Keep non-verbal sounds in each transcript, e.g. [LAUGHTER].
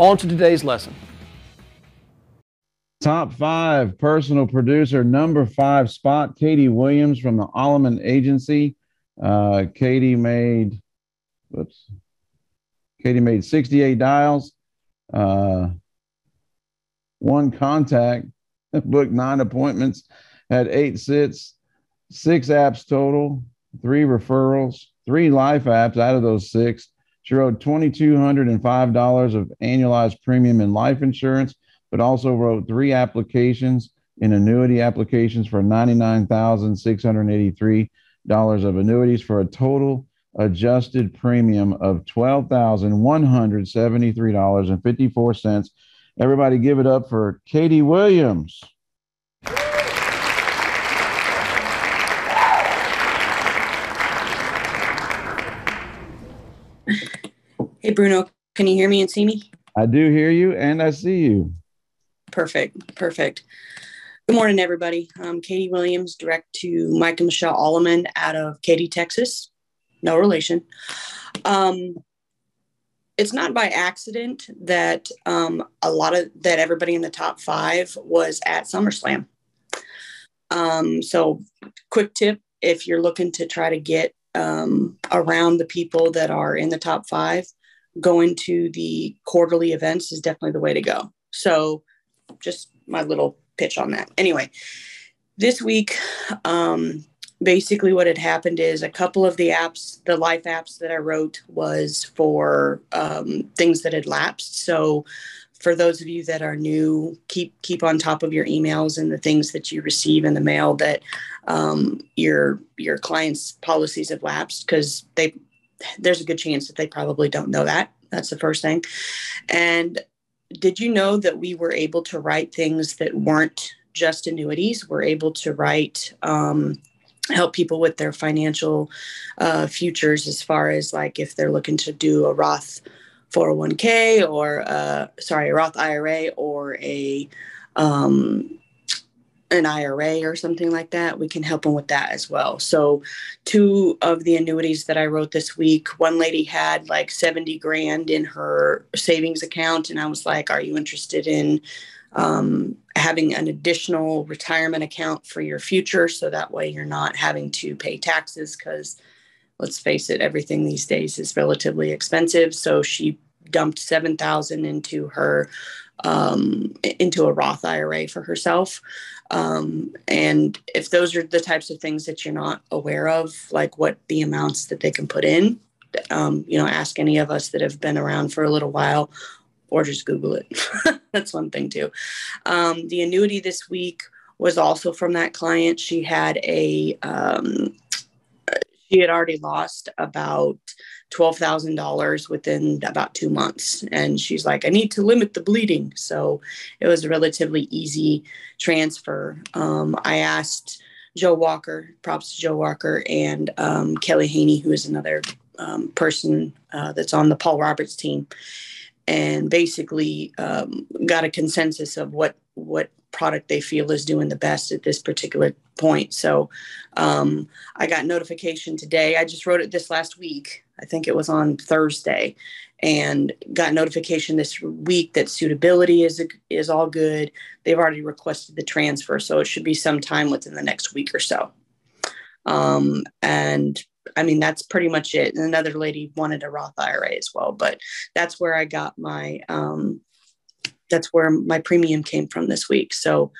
on to today's lesson. Top five personal producer, number five spot, Katie Williams from the Alleman Agency. Uh, Katie made, whoops, Katie made 68 dials, uh, one contact, [LAUGHS] booked nine appointments, had eight sits, six apps total, three referrals, three life apps out of those six. She wrote $2,205 of annualized premium in life insurance but also wrote three applications in annuity applications for $99,683 of annuities for a total adjusted premium of $12,173.54. Everybody give it up for Katie Williams. Hey, Bruno, can you hear me and see me? I do hear you and I see you. Perfect. Perfect. Good morning, everybody. I'm Katie Williams, direct to Mike and Michelle Alleman out of Katy, Texas. No relation. Um, it's not by accident that um, a lot of that everybody in the top five was at SummerSlam. Um, so, quick tip if you're looking to try to get um, around the people that are in the top five, going to the quarterly events is definitely the way to go. So, just my little pitch on that. Anyway, this week, um, basically what had happened is a couple of the apps, the life apps that I wrote was for um, things that had lapsed. So for those of you that are new, keep keep on top of your emails and the things that you receive in the mail that um, your your clients' policies have lapsed because they there's a good chance that they probably don't know that. That's the first thing. And did you know that we were able to write things that weren't just annuities? We're able to write, um, help people with their financial uh, futures as far as like if they're looking to do a Roth 401k or, uh, sorry, a Roth IRA or a, um, an IRA or something like that, we can help them with that as well. So, two of the annuities that I wrote this week, one lady had like 70 grand in her savings account. And I was like, Are you interested in um, having an additional retirement account for your future? So that way you're not having to pay taxes because let's face it, everything these days is relatively expensive. So, she dumped 7,000 into her um, into a Roth IRA for herself. Um, and if those are the types of things that you're not aware of, like what the amounts that they can put in, um, you know, ask any of us that have been around for a little while or just Google it. [LAUGHS] That's one thing too. Um, the annuity this week was also from that client. She had a, um, she had already lost about $12,000 within about two months. And she's like, I need to limit the bleeding. So it was a relatively easy transfer. Um, I asked Joe Walker, props to Joe Walker, and um, Kelly Haney, who is another um, person uh, that's on the Paul Roberts team, and basically um, got a consensus of what what product they feel is doing the best at this particular point. So um, I got notification today. I just wrote it this last week. I think it was on Thursday, and got notification this week that suitability is is all good. They've already requested the transfer, so it should be sometime within the next week or so. Um, and I mean that's pretty much it. And another lady wanted a Roth IRA as well, but that's where I got my um, that's where my premium came from this week. So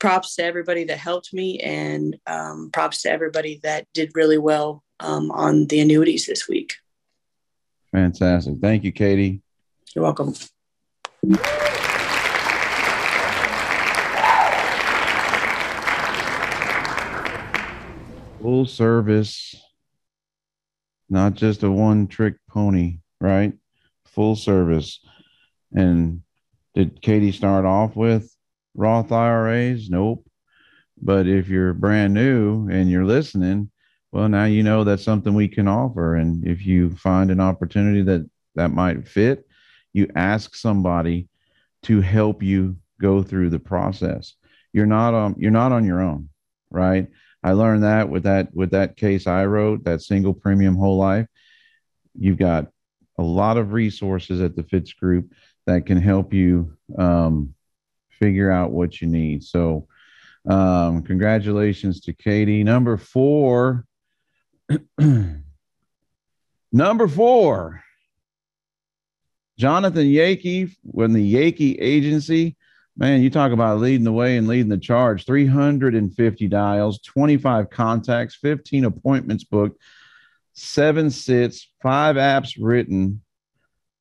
props to everybody that helped me and um, props to everybody that did really well um, on the annuities this week. Fantastic. Thank you, Katie. You're welcome. Full service, not just a one trick pony, right? Full service. And did Katie start off with Roth IRAs? Nope. But if you're brand new and you're listening, well, now you know that's something we can offer. And if you find an opportunity that that might fit, you ask somebody to help you go through the process. You're not on you're not on your own, right? I learned that with that with that case I wrote, that single premium whole life. You've got a lot of resources at the Fitz Group that can help you um, figure out what you need. So, um, congratulations to Katie. Number four. [CLEARS THROAT] Number four. Jonathan Yakey, when the Yakey Agency, man, you talk about leading the way and leading the charge. 350 dials, 25 contacts, 15 appointments booked, seven sits, five apps written,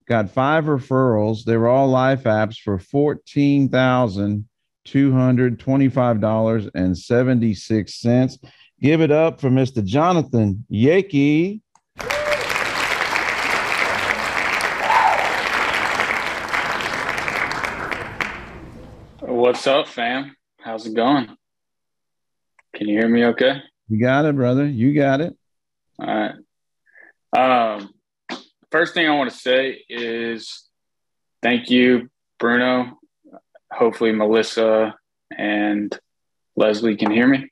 got five referrals. They were all life apps for $14,225.76. Give it up for Mr. Jonathan Yakey. What's up, fam? How's it going? Can you hear me okay? You got it, brother. You got it. All right. Um, first thing I want to say is thank you, Bruno. Hopefully, Melissa and Leslie can hear me.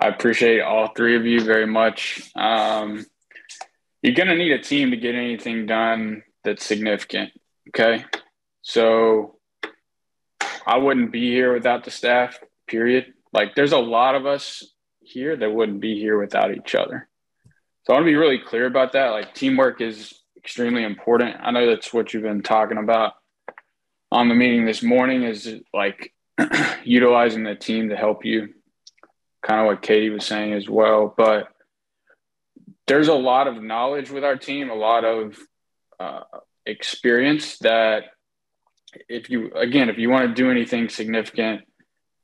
I appreciate all three of you very much. Um, you're going to need a team to get anything done that's significant. Okay. So I wouldn't be here without the staff, period. Like, there's a lot of us here that wouldn't be here without each other. So I want to be really clear about that. Like teamwork is extremely important. I know that's what you've been talking about on the meeting this morning is like [CLEARS THROAT] utilizing the team to help you. Kind of what Katie was saying as well. But there's a lot of knowledge with our team, a lot of uh, experience that if you again if you want to do anything significant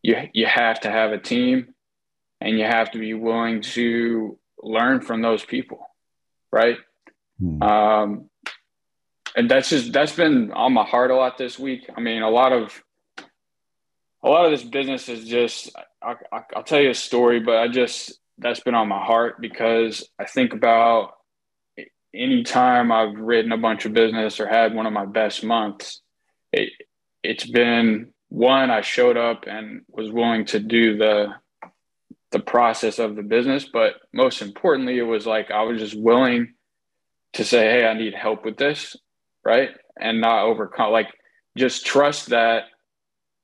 you you have to have a team and you have to be willing to learn from those people, right? Hmm. Um, and that's just that's been on my heart a lot this week. I mean, a lot of a lot of this business is just I, I, I'll tell you a story, but I just that's been on my heart because I think about any time I've written a bunch of business or had one of my best months, it, it's been one I showed up and was willing to do the the process of the business. But most importantly, it was like I was just willing to say, hey, I need help with this, right? And not overcome, like just trust that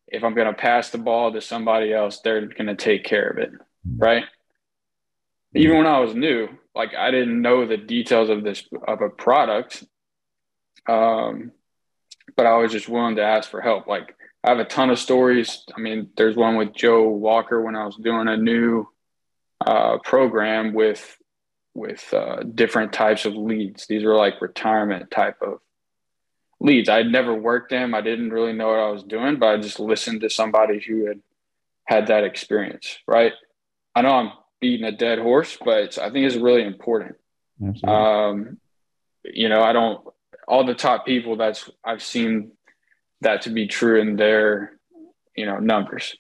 if I'm going to pass the ball to somebody else, they're going to take care of it, right? Even when I was new, like I didn't know the details of this of a product, um, but I was just willing to ask for help. Like I have a ton of stories. I mean, there's one with Joe Walker when I was doing a new uh, program with with uh, different types of leads. These are like retirement type of leads. I'd never worked them. I didn't really know what I was doing, but I just listened to somebody who had had that experience. Right. I know I'm beating a dead horse, but I think it's really important. Um, you know, I don't all the top people that's I've seen that to be true in their you know numbers.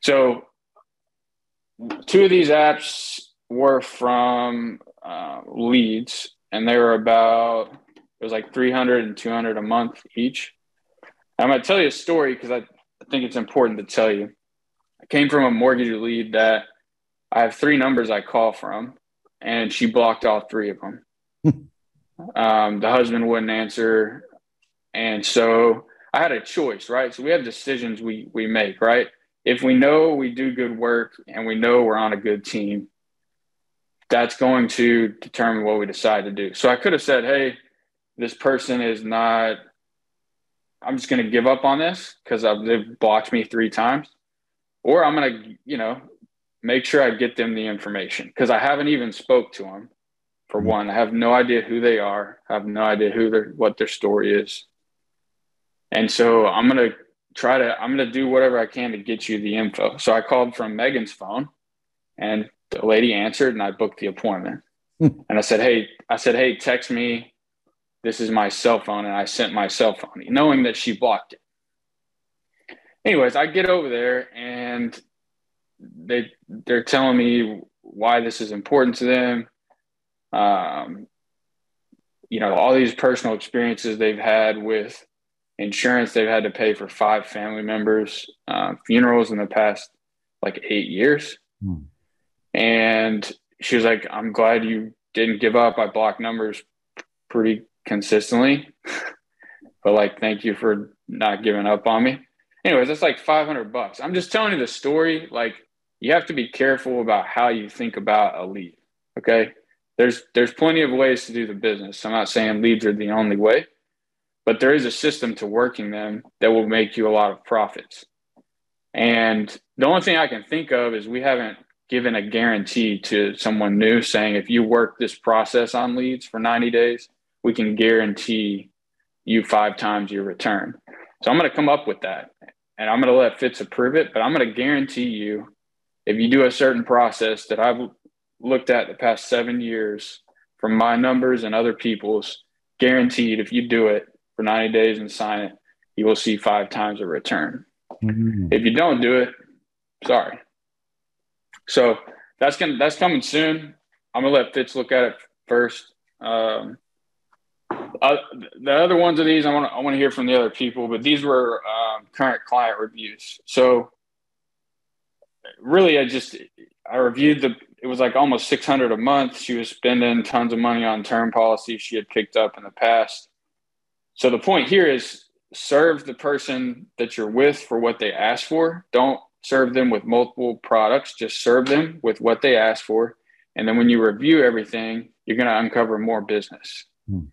So two of these apps were from uh, leads, and they were about it was like 300 and 200 a month each. I'm going to tell you a story because I, I think it's important to tell you. I came from a mortgage lead that I have three numbers I call from, and she blocked all three of them. um, the husband wouldn't answer, and so I had a choice, right? So we have decisions we we make, right? If we know we do good work and we know we're on a good team, that's going to determine what we decide to do. So I could have said, "Hey, this person is not. I'm just going to give up on this because they've blocked me three times," or I'm going to, you know, make sure I get them the information because I haven't even spoke to them. For one, I have no idea who they are. I have no idea who their what their story is. And so I'm going to try to, I'm going to do whatever I can to get you the info. So I called from Megan's phone and the lady answered and I booked the appointment. Hmm. and I said, Hey, I said, Hey, text me this is my cell phone and I sent my cell phone, knowing that she blocked it. Anyways, I get over there and they they're telling me why this is important to them. Um, you know, all these personal experiences they've had with insurance they've had to pay for five family members, uh, funerals in the past like eight years. Hmm. And she was like, I'm glad you didn't give up. I blocked numbers pretty consistently. [LAUGHS] but like, thank you for not giving up on me. Anyways, that's like 500 bucks. I'm just telling you the story. Like, you have to be careful about how you think about a lead. Okay. There's, there's plenty of ways to do the business. I'm not saying leads are the only way, but there is a system to working them that will make you a lot of profits. And the only thing I can think of is we haven't given a guarantee to someone new saying if you work this process on leads for 90 days, we can guarantee you five times your return. So I'm going to come up with that and I'm going to let Fitz approve it, but I'm going to guarantee you if you do a certain process that I've looked at the past seven years from my numbers and other people's, guaranteed if you do it for 90 days and sign it, you will see five times a return. Mm-hmm. If you don't do it, sorry. So that's gonna that's coming soon. I'm gonna let Fitz look at it first. Um, uh, the other ones of these, I want to I want to hear from the other people, but these were um, current client reviews. So really, I just I reviewed the. It was like almost 600 a month. She was spending tons of money on term policies she had picked up in the past. So the point here is serve the person that you're with for what they ask for. Don't serve them with multiple products. Just serve them with what they ask for. And then when you review everything, you're going to uncover more business. Hmm.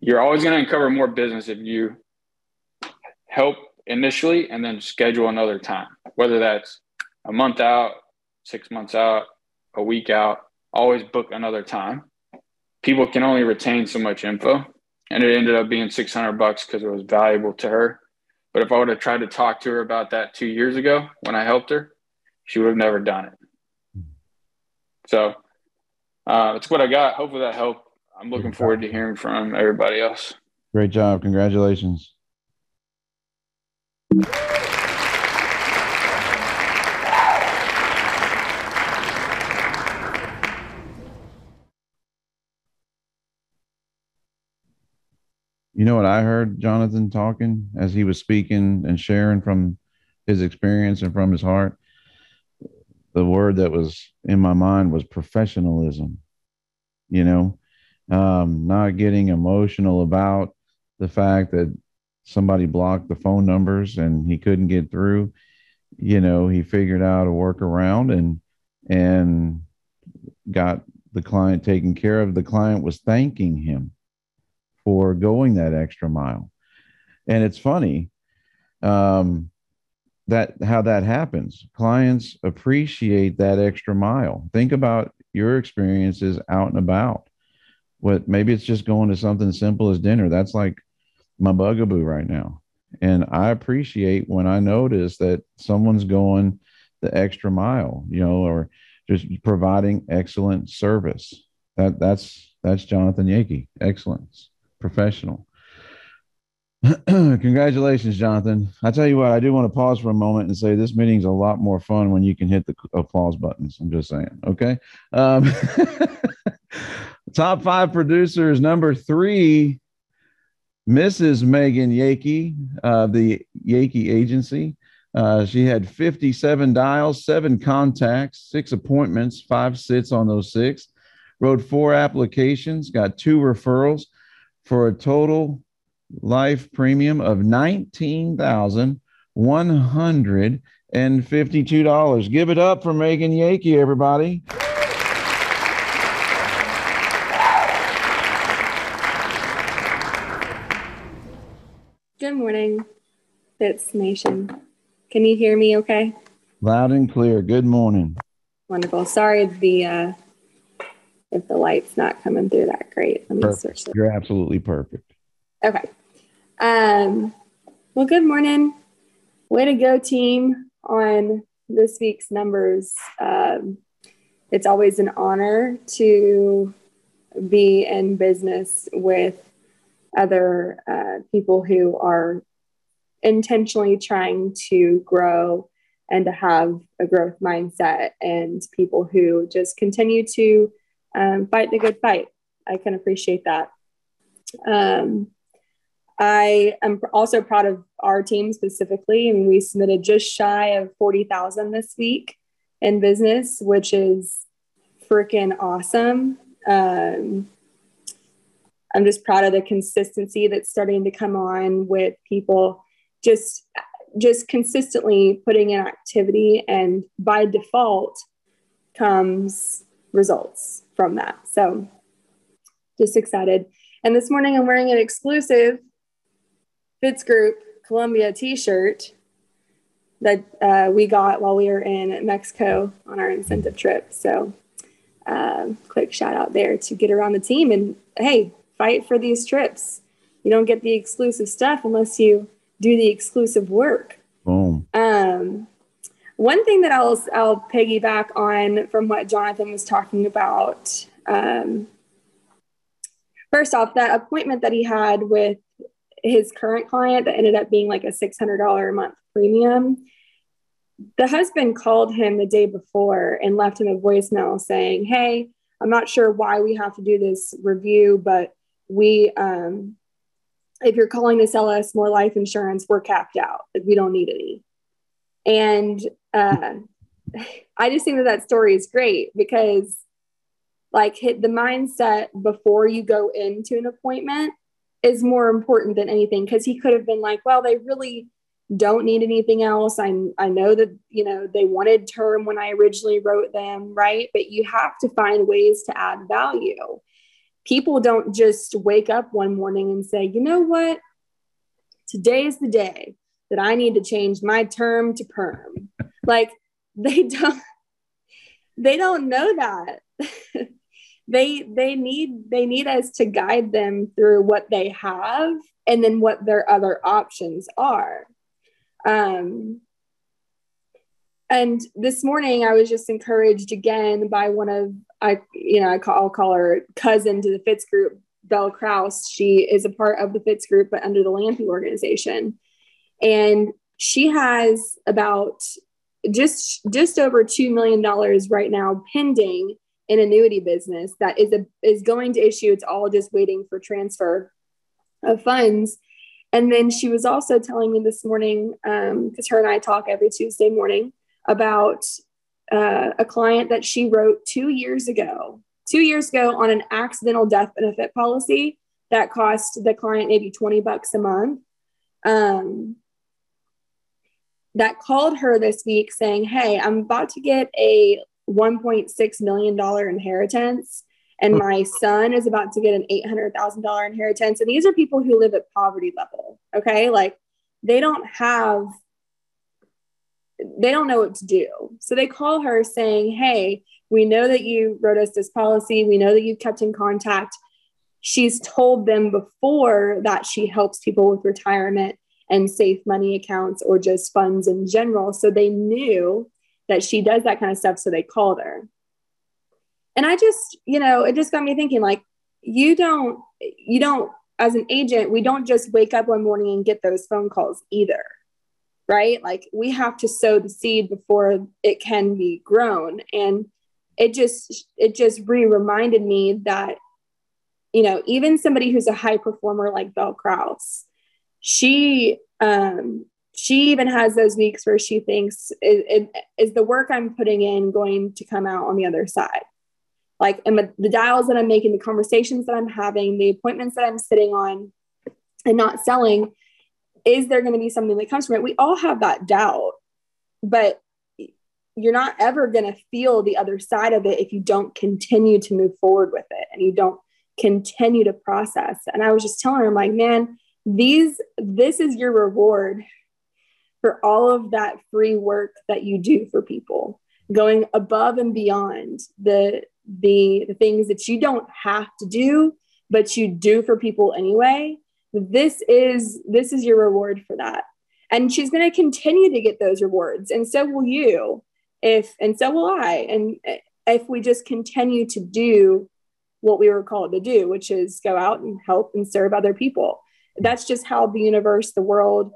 You're always going to uncover more business if you help initially and then schedule another time, whether that's a month out, six months out, a week out, always book another time. People can only retain so much info. And it ended up being 600 bucks because it was valuable to her. But if I would have tried to talk to her about that two years ago when I helped her, she would have never done it. So uh, that's what I got. Hopefully that helped. I'm looking forward to hearing from everybody else. Great job. Congratulations. You know what I heard Jonathan talking as he was speaking and sharing from his experience and from his heart? The word that was in my mind was professionalism. You know, um, not getting emotional about the fact that somebody blocked the phone numbers and he couldn't get through. You know, he figured out a workaround and and got the client taken care of. The client was thanking him for going that extra mile. And it's funny um, that how that happens. Clients appreciate that extra mile. Think about your experiences out and about. What maybe it's just going to something simple as dinner. That's like my bugaboo right now. And I appreciate when I notice that someone's going the extra mile, you know, or just providing excellent service. That that's that's Jonathan Yakey. Excellence professional. [CLEARS THROAT] Congratulations, Jonathan. I tell you what, I do want to pause for a moment and say this meeting's a lot more fun when you can hit the applause buttons. I'm just saying. Okay. Um, [LAUGHS] top five producers, number three, Mrs. Megan Yakey, uh, the Yakey Agency. Uh, she had 57 dials, seven contacts, six appointments, five sits on those six, wrote four applications, got two referrals for a total life premium of $19,152. Give it up for Megan Yakey, everybody. Good morning, Fitz Nation. Can you hear me okay? Loud and clear. Good morning. Wonderful. Sorry, the uh, if the light's not coming through that great. Let me perfect. search it. You're absolutely perfect. Okay. Um, well, good morning. Way to go, team, on this week's numbers. Um, it's always an honor to be in business with other uh, people who are intentionally trying to grow and to have a growth mindset and people who just continue to um, fight the good fight. I can appreciate that. Um, I am also proud of our team specifically, and we submitted just shy of 40,000 this week in business, which is freaking awesome. Um, I'm just proud of the consistency that's starting to come on with people just just consistently putting in activity and by default comes results from that. So just excited. And this morning I'm wearing an exclusive Fitz Group Columbia t-shirt that uh, we got while we were in Mexico on our incentive trip. So uh, quick shout out there to get around the team and hey, fight for these trips. You don't get the exclusive stuff unless you do the exclusive work. One thing that I'll I'll piggyback on from what Jonathan was talking about. Um, first off, that appointment that he had with his current client that ended up being like a six hundred dollar a month premium. The husband called him the day before and left him a voicemail saying, "Hey, I'm not sure why we have to do this review, but we um, if you're calling to sell us more life insurance, we're capped out. We don't need any. And uh, I just think that that story is great because, like, hit the mindset before you go into an appointment is more important than anything because he could have been like, well, they really don't need anything else. I, I know that, you know, they wanted term when I originally wrote them, right? But you have to find ways to add value people don't just wake up one morning and say, you know what? Today is the day that I need to change my term to perm. Like they don't they don't know that. [LAUGHS] they they need they need us to guide them through what they have and then what their other options are. Um, and this morning I was just encouraged again by one of I you know I call, I'll call her cousin to the Fitz group, Belle Kraus. She is a part of the Fitz group, but under the Lampe organization, and she has about just just over two million dollars right now pending an annuity business that is a is going to issue. It's all just waiting for transfer of funds. And then she was also telling me this morning, because um, her and I talk every Tuesday morning about uh, a client that she wrote two years ago, two years ago on an accidental death benefit policy that cost the client maybe 20 bucks a month. Um, that called her this week saying, Hey, I'm about to get a $1.6 million inheritance, and hmm. my son is about to get an $800,000 inheritance. And these are people who live at poverty level. Okay. Like they don't have they don't know what to do. So they call her saying, Hey, we know that you wrote us this policy. We know that you've kept in contact. She's told them before that she helps people with retirement and safe money accounts or just funds in general. So they knew that she does that kind of stuff. So they called her. And I just, you know, it just got me thinking like, you don't, you don't, as an agent, we don't just wake up one morning and get those phone calls either right? Like we have to sow the seed before it can be grown. And it just it just re-reminded me that, you know, even somebody who's a high performer like Belle Kraus, she um she even has those weeks where she thinks is, is the work I'm putting in going to come out on the other side? Like, am the dials that I'm making, the conversations that I'm having, the appointments that I'm sitting on and not selling, is there going to be something that comes from it? We all have that doubt, but you're not ever going to feel the other side of it if you don't continue to move forward with it and you don't continue to process. And I was just telling her, I'm like, man, these, this is your reward for all of that free work that you do for people, going above and beyond the, the, the things that you don't have to do, but you do for people anyway this is this is your reward for that and she's going to continue to get those rewards and so will you if and so will i and eh, if we just continue to do what we were called to do, which is go out and help and serve other people. That's just how the universe, the world,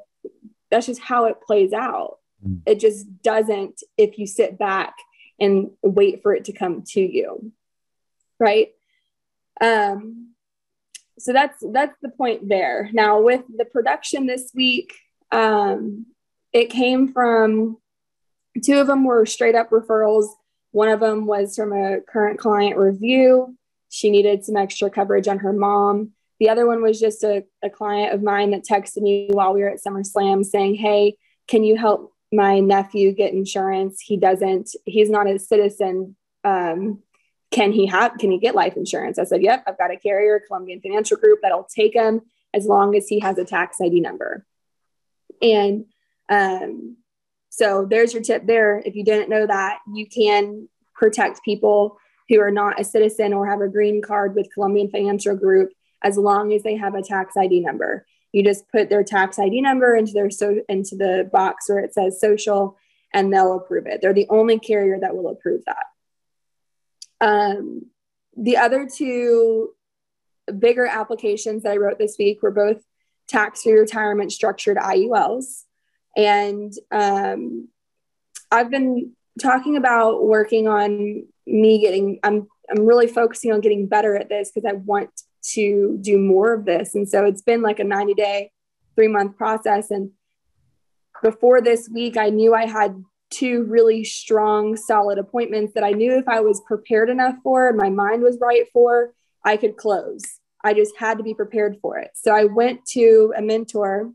that's just how it plays out. Mm. It just doesn't if you sit back and wait for it to come to you. Right. Um, so that's that's the point there. Now with the production this week, um, it came from two of them were straight up referrals. One of them was from a current client review. She needed some extra coverage on her mom. The other one was just a, a client of mine that texted me while we were at SummerSlam saying, Hey, can you help my nephew get insurance? He doesn't, he's not a citizen. Um, can he have, can he get life insurance? I said, Yep, I've got a carrier, Columbian Financial Group, that'll take him as long as he has a tax ID number. And um, so there's your tip there. If you didn't know that, you can protect people who are not a citizen or have a green card with Columbian Financial Group as long as they have a tax ID number. You just put their tax ID number into their so into the box where it says social and they'll approve it. They're the only carrier that will approve that. Um, the other two bigger applications that I wrote this week were both tax-free retirement structured IULs. And um, I've been talking about working on me getting i'm i'm really focusing on getting better at this because i want to do more of this. And so it's been like a 90 day three month process. And before this week i knew i had two really strong solid appointments that i knew if i was prepared enough for and my mind was right for i could close. I just had to be prepared for it. So i went to a mentor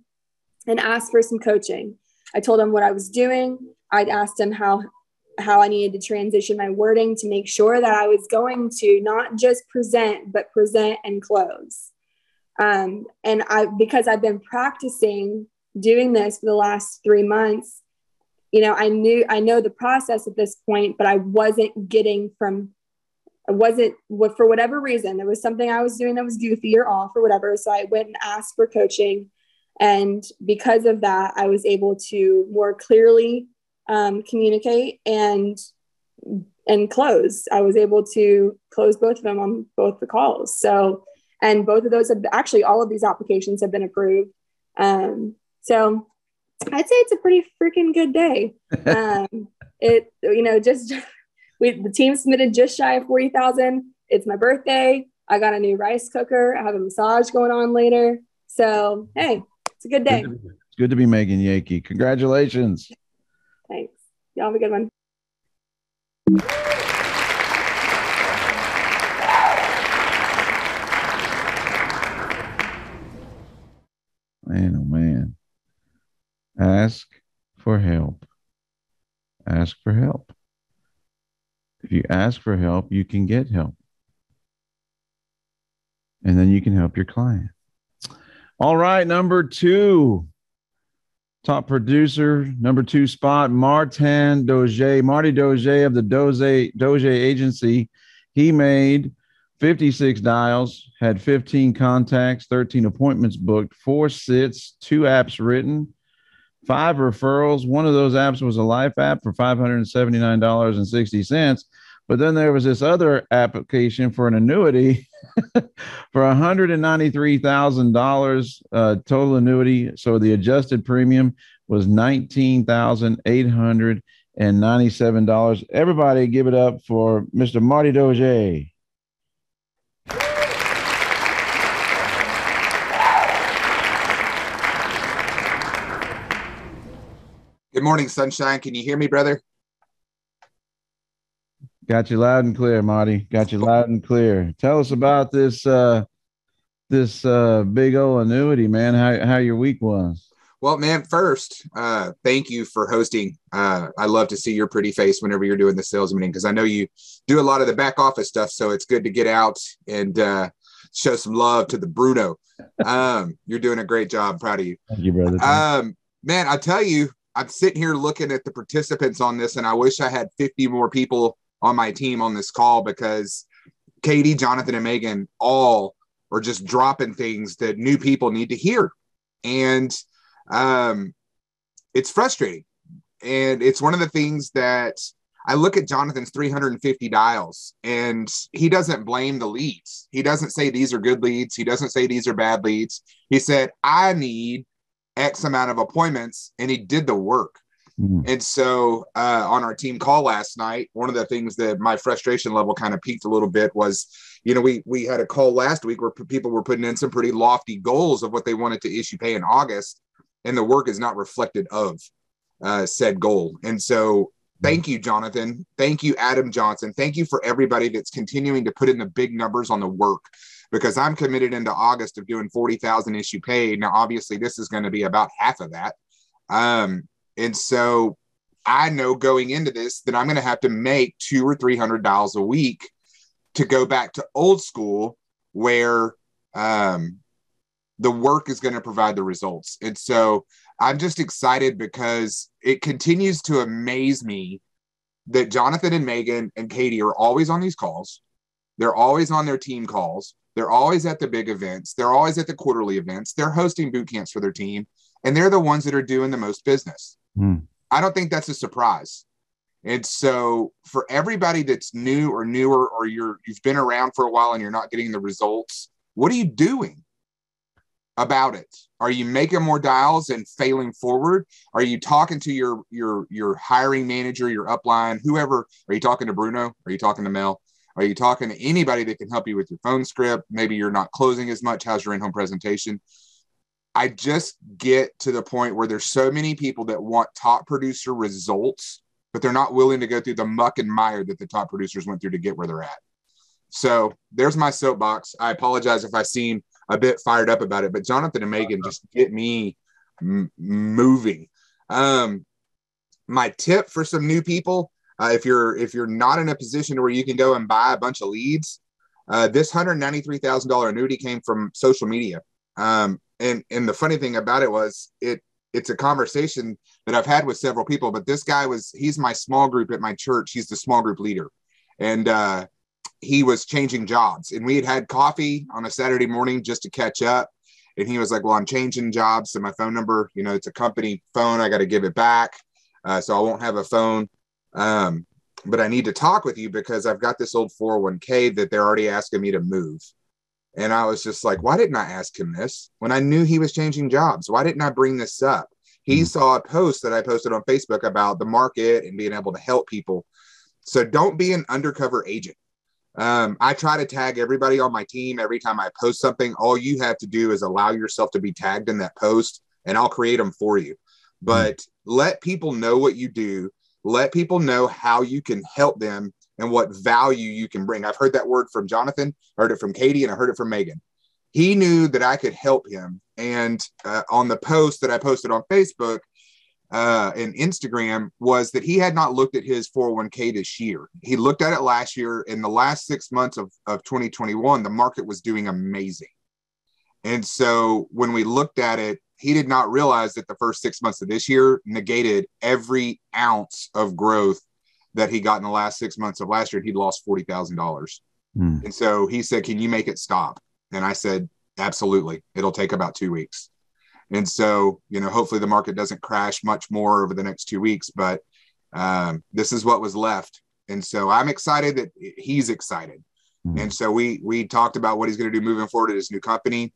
and asked for some coaching. I told him what i was doing. I'd asked him how how I needed to transition my wording to make sure that I was going to not just present, but present and close. Um, and I, because I've been practicing doing this for the last three months, you know, I knew, I know the process at this point, but I wasn't getting from, I wasn't, for whatever reason, there was something I was doing that was goofy or off or whatever. So I went and asked for coaching. And because of that, I was able to more clearly um, communicate and and close. I was able to close both of them on both the calls. So, and both of those have actually all of these applications have been approved. Um, so, I'd say it's a pretty freaking good day. [LAUGHS] Um, it you know just [LAUGHS] we the team submitted just shy of forty thousand. It's my birthday. I got a new rice cooker. I have a massage going on later. So hey, it's a good day. It's good to be Megan Yakey. Congratulations. Thanks. Y'all have a good one. Man, oh man. Ask for help. Ask for help. If you ask for help, you can get help. And then you can help your client. All right, number two. Top producer, number two spot, Martin Doge, Marty Doge of the Doge, Doge agency. He made 56 dials, had 15 contacts, 13 appointments booked, four sits, two apps written, five referrals. One of those apps was a life app for $579.60. But then there was this other application for an annuity [LAUGHS] for $193,000 uh, total annuity. So the adjusted premium was $19,897. Everybody give it up for Mr. Marty Doge. Good morning, sunshine. Can you hear me, brother? Got you loud and clear, Marty. Got you loud and clear. Tell us about this uh this uh big old annuity, man. How how your week was. Well, man, first, uh, thank you for hosting. Uh, I love to see your pretty face whenever you're doing the sales meeting because I know you do a lot of the back office stuff. So it's good to get out and uh, show some love to the Bruno. Um, you're doing a great job. proud of you. Thank you, brother. Um, man, I tell you, I'm sitting here looking at the participants on this, and I wish I had 50 more people on my team on this call because Katie, Jonathan, and Megan all are just dropping things that new people need to hear. And um, it's frustrating. And it's one of the things that I look at Jonathan's 350 dials and he doesn't blame the leads. He doesn't say these are good leads. He doesn't say these are bad leads. He said, I need X amount of appointments and he did the work. Mm-hmm. And so uh, on our team call last night, one of the things that my frustration level kind of peaked a little bit was, you know, we we had a call last week where people were putting in some pretty lofty goals of what they wanted to issue pay in August, and the work is not reflected of uh, said goal. And so thank you, Jonathan. Thank you, Adam Johnson. Thank you for everybody that's continuing to put in the big numbers on the work because I'm committed into August of doing 40,000 issue pay. Now, obviously, this is going to be about half of that. Um, and so I know going into this that I'm going to have to make two or three hundred dollars a week to go back to old school where um, the work is going to provide the results. And so I'm just excited because it continues to amaze me that Jonathan and Megan and Katie are always on these calls. They're always on their team calls. They're always at the big events. They're always at the quarterly events. They're hosting boot camps for their team. And they're the ones that are doing the most business. Mm. I don't think that's a surprise. And so for everybody that's new or newer or you're you've been around for a while and you're not getting the results, what are you doing about it? Are you making more dials and failing forward? Are you talking to your your your hiring manager, your upline, whoever? Are you talking to Bruno? Are you talking to Mel? Are you talking to anybody that can help you with your phone script? Maybe you're not closing as much. How's your in-home presentation? I just get to the point where there's so many people that want top producer results, but they're not willing to go through the muck and mire that the top producers went through to get where they're at. So there's my soapbox. I apologize if I seem a bit fired up about it, but Jonathan and Megan just get me m- moving. Um, my tip for some new people, uh, if you're if you're not in a position where you can go and buy a bunch of leads, uh, this hundred ninety three thousand dollar annuity came from social media. Um, and and the funny thing about it was it it's a conversation that I've had with several people, but this guy was he's my small group at my church. He's the small group leader. And uh he was changing jobs and we had had coffee on a Saturday morning just to catch up. And he was like, Well, I'm changing jobs. So my phone number, you know, it's a company phone. I got to give it back. Uh, so I won't have a phone. Um, but I need to talk with you because I've got this old 401k that they're already asking me to move. And I was just like, why didn't I ask him this when I knew he was changing jobs? Why didn't I bring this up? He mm-hmm. saw a post that I posted on Facebook about the market and being able to help people. So don't be an undercover agent. Um, I try to tag everybody on my team every time I post something. All you have to do is allow yourself to be tagged in that post, and I'll create them for you. But mm-hmm. let people know what you do. Let people know how you can help them and what value you can bring. I've heard that word from Jonathan, heard it from Katie, and I heard it from Megan. He knew that I could help him. And uh, on the post that I posted on Facebook uh, and Instagram was that he had not looked at his 401k this year. He looked at it last year. In the last six months of, of 2021, the market was doing amazing. And so when we looked at it, he did not realize that the first six months of this year negated every ounce of growth that he got in the last six months of last year, he'd lost forty thousand dollars. Mm. And so he said, "Can you make it stop?" And I said, "Absolutely. It'll take about two weeks." And so, you know, hopefully the market doesn't crash much more over the next two weeks, but um, this is what was left. And so I'm excited that he's excited. Mm. And so we we talked about what he's going to do moving forward at his new company.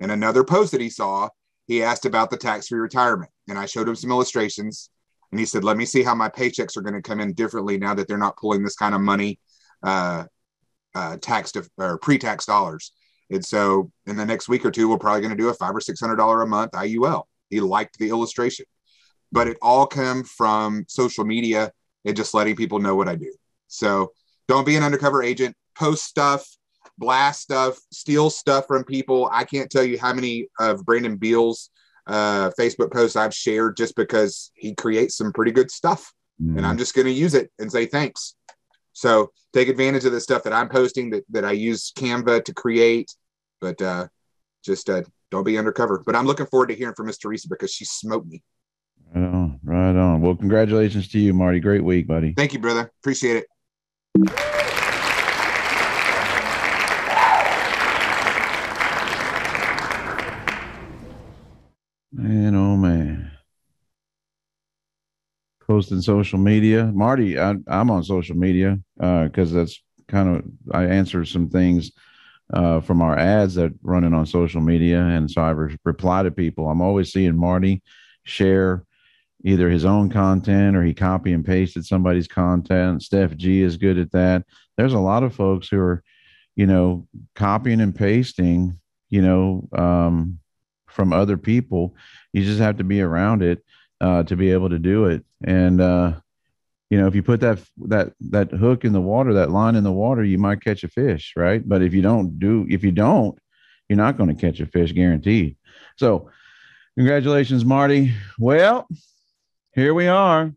And another post that he saw, he asked about the tax-free retirement, and I showed him some illustrations and he said, "Let me see how my paychecks are going to come in differently now that they're not pulling this kind of money, uh, uh, taxed or pre-tax dollars." And so, in the next week or two, we're probably going to do a five or six hundred dollar a month IUL. He liked the illustration, but it all came from social media and just letting people know what I do. So, don't be an undercover agent. Post stuff, blast stuff, steal stuff from people. I can't tell you how many of Brandon Beal's uh, Facebook posts I've shared just because he creates some pretty good stuff. Mm. And I'm just going to use it and say thanks. So take advantage of the stuff that I'm posting that, that I use Canva to create, but uh, just uh, don't be undercover. But I'm looking forward to hearing from Miss Teresa because she smoked me. Right on, right on. Well, congratulations to you, Marty. Great week, buddy. Thank you, brother. Appreciate it. Man, oh man. posting social media. Marty, I, am on social media because uh, that's kind of I answer some things uh, from our ads that running on social media, and so I re- reply to people. I'm always seeing Marty share either his own content or he copy and pasted somebody's content. Steph G is good at that. There's a lot of folks who are, you know, copying and pasting, you know, um, from other people. You just have to be around it uh, to be able to do it. And uh, you know, if you put that that that hook in the water, that line in the water, you might catch a fish, right? But if you don't do, if you don't, you're not going to catch a fish, guaranteed. So, congratulations, Marty. Well, here we are.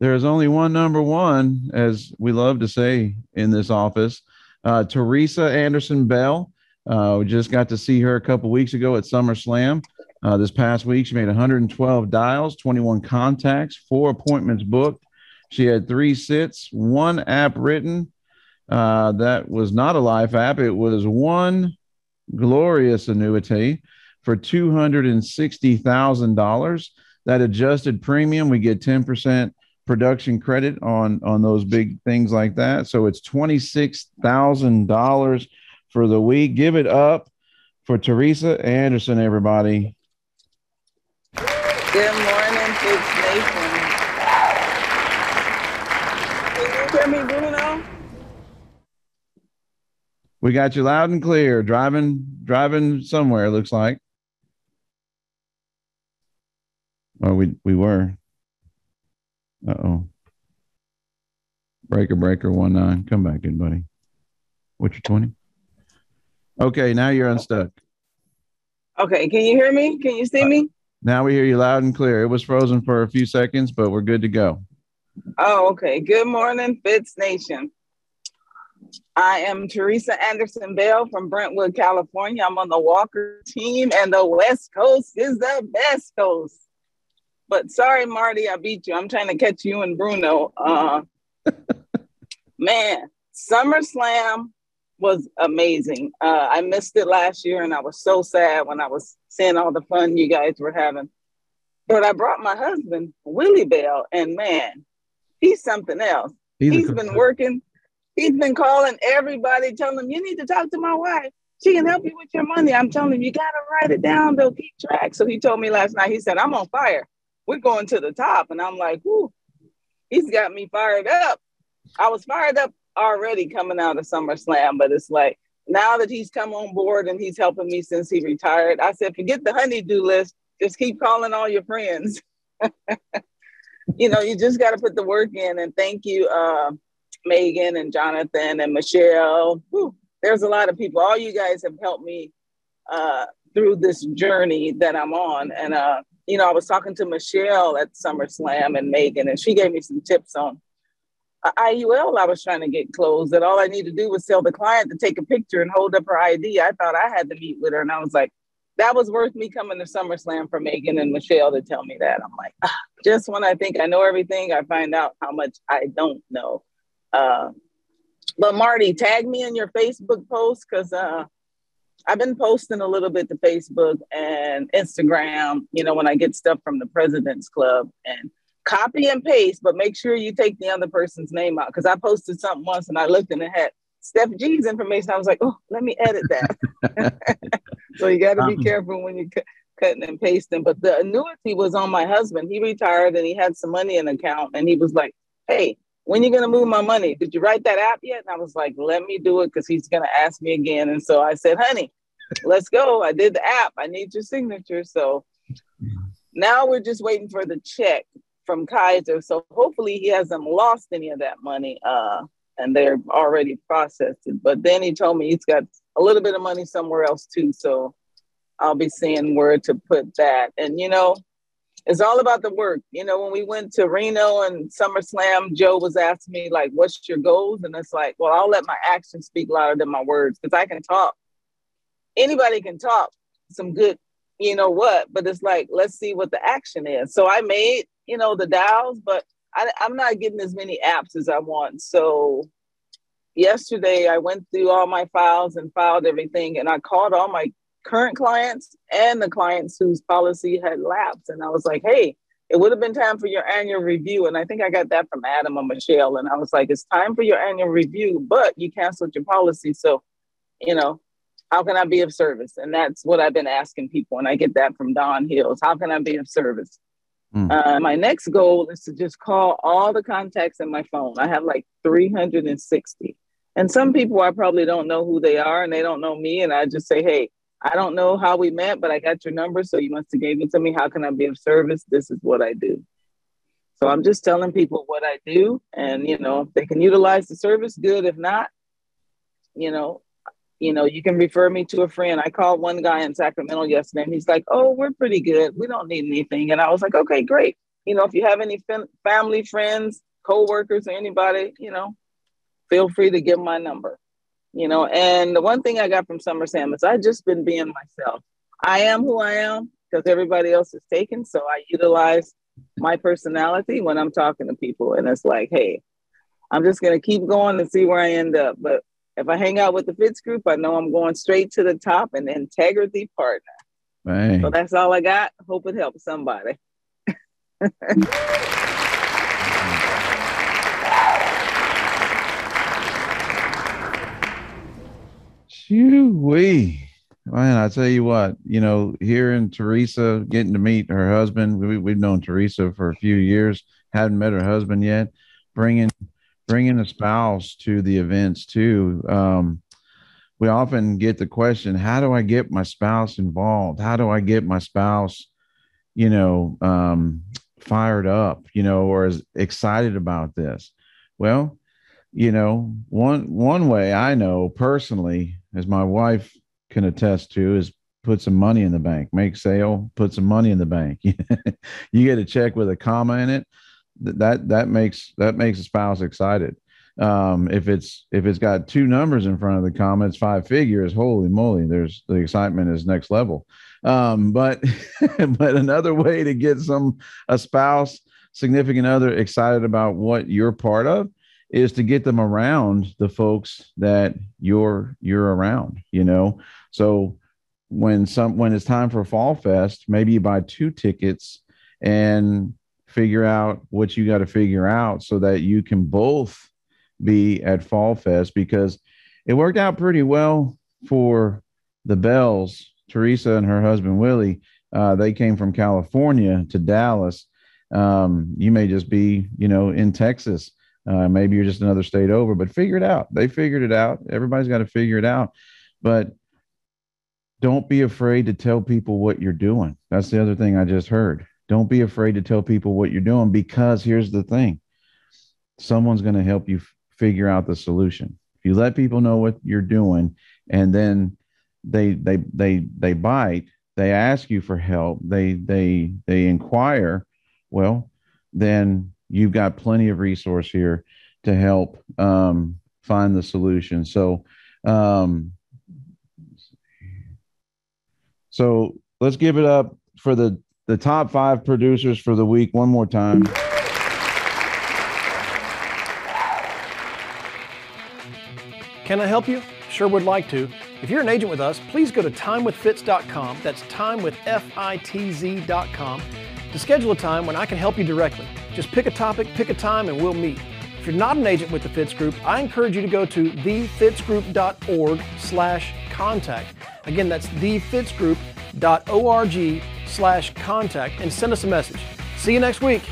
There is only one number one, as we love to say in this office. Uh, Teresa Anderson Bell. Uh, we just got to see her a couple weeks ago at SummerSlam. Uh, this past week, she made 112 dials, 21 contacts, four appointments booked. She had three sits, one app written. Uh, that was not a life app. It was one glorious annuity for $260,000. That adjusted premium, we get 10% production credit on on those big things like that. So it's $26,000 for the week. Give it up for Teresa Anderson, everybody. Good morning, Fitz Nation. Can you hear me, Bruno? We got you loud and clear. Driving, driving somewhere. Looks like. Well, we we were. Uh oh. Breaker, breaker, one nine. Come back in, buddy. What's your twenty? Okay, now you're unstuck. Okay, can you hear me? Can you see me? Now we hear you loud and clear. It was frozen for a few seconds, but we're good to go. Oh, okay. Good morning, Fitz Nation. I am Teresa Anderson Bell from Brentwood, California. I'm on the Walker team, and the West Coast is the best coast. But sorry, Marty, I beat you. I'm trying to catch you and Bruno. Uh, [LAUGHS] man, SummerSlam was amazing. Uh, I missed it last year, and I was so sad when I was seeing all the fun you guys were having. But I brought my husband, Willie Bell, and man, he's something else. he's, he's been working. He's been calling everybody, telling them, you need to talk to my wife. She can help you with your money. I'm telling him, you got to write it down, They'll keep track. So he told me last night, he said, I'm on fire. We're going to the top. And I'm like, whoo, he's got me fired up. I was fired up already coming out of SummerSlam, but it's like now that he's come on board and he's helping me since he retired, I said, forget the honeydew list. Just keep calling all your friends. [LAUGHS] you know, you just got to put the work in. And thank you, uh, Megan and Jonathan and Michelle. Whew, there's a lot of people. All you guys have helped me uh, through this journey that I'm on. And, uh, you know, I was talking to Michelle at SummerSlam and Megan, and she gave me some tips on IUL I was trying to get closed that all I need to do was tell the client to take a picture and hold up her ID. I thought I had to meet with her. And I was like, that was worth me coming to SummerSlam for Megan and Michelle to tell me that. I'm like, ah, just when I think I know everything, I find out how much I don't know. Uh, but Marty, tag me in your Facebook post because uh, I've been posting a little bit to Facebook and Instagram, you know, when I get stuff from the President's Club. And copy and paste, but make sure you take the other person's name out. Because I posted something once and I looked and it had Steph G's information. I was like, oh, let me edit that. [LAUGHS] so you got to be um, careful when you're cu- cutting and pasting. But the annuity was on my husband. He retired and he had some money in account, and he was like, hey. When you gonna move my money? Did you write that app yet? And I was like, let me do it because he's gonna ask me again. And so I said, honey, let's go. I did the app. I need your signature. So now we're just waiting for the check from Kaiser. So hopefully he hasn't lost any of that money uh, and they're already processed it. But then he told me he's got a little bit of money somewhere else too. So I'll be seeing where to put that. And, you know, it's all about the work. You know, when we went to Reno and SummerSlam, Joe was asking me, like, what's your goals? And it's like, well, I'll let my actions speak louder than my words because I can talk. Anybody can talk some good, you know what, but it's like, let's see what the action is. So I made you know, the dials, but I, I'm not getting as many apps as I want. So yesterday I went through all my files and filed everything, and I called all my current clients and the clients whose policy had lapsed. And I was like, hey, it would have been time for your annual review. And I think I got that from Adam or Michelle. And I was like, it's time for your annual review, but you canceled your policy. So, you know, how can I be of service? And that's what I've been asking people. And I get that from Don Hills. How can I be of service? Mm. Uh, my next goal is to just call all the contacts in my phone. I have like 360. And some people I probably don't know who they are and they don't know me. And I just say, hey, I don't know how we met, but I got your number. So you must have gave it to me. How can I be of service? This is what I do. So I'm just telling people what I do. And, you know, if they can utilize the service, good. If not, you know, you know, you can refer me to a friend. I called one guy in Sacramento yesterday and he's like, oh, we're pretty good. We don't need anything. And I was like, okay, great. You know, if you have any family, friends, co-workers or anybody, you know, feel free to give my number you know. And the one thing I got from SummerSlam is I just been being myself. I am who I am because everybody else is taken. So I utilize my personality when I'm talking to people. And it's like, hey, I'm just going to keep going and see where I end up. But if I hang out with the Fitz group, I know I'm going straight to the top and integrity partner. Right. So that's all I got. Hope it helps somebody. [LAUGHS] we man, I tell you what, you know, hearing Teresa getting to meet her husband, we, we've known Teresa for a few years, hadn't met her husband yet, bringing bringing a spouse to the events too. Um, we often get the question, how do I get my spouse involved? How do I get my spouse, you know, um, fired up, you know, or is excited about this? Well, you know, one one way I know personally as my wife can attest to, is put some money in the bank, make sale, put some money in the bank. [LAUGHS] you get a check with a comma in it. That that makes that makes a spouse excited. Um, if it's if it's got two numbers in front of the comma, it's five figures. Holy moly! There's the excitement is next level. Um, but [LAUGHS] but another way to get some a spouse, significant other excited about what you're part of is to get them around the folks that you're you're around you know so when some when it's time for fall fest maybe you buy two tickets and figure out what you got to figure out so that you can both be at fall fest because it worked out pretty well for the bells teresa and her husband willie uh, they came from california to dallas um, you may just be you know in texas uh, maybe you're just another state over, but figure it out. They figured it out. Everybody's got to figure it out. But don't be afraid to tell people what you're doing. That's the other thing I just heard. Don't be afraid to tell people what you're doing because here's the thing someone's going to help you f- figure out the solution. If you let people know what you're doing and then they they they they bite, they ask you for help, they they they inquire, well, then you've got plenty of resource here to help um, find the solution. So, um, so let's give it up for the the top five producers for the week one more time. Can I help you? Sure would like to. If you're an agent with us, please go to timewithfitz.com. That's timewithfitz.com to schedule a time when I can help you directly. Just pick a topic, pick a time, and we'll meet. If you're not an agent with the Fitz Group, I encourage you to go to thefitzgroup.org slash contact. Again, that's thefitzgroup.org slash contact and send us a message. See you next week.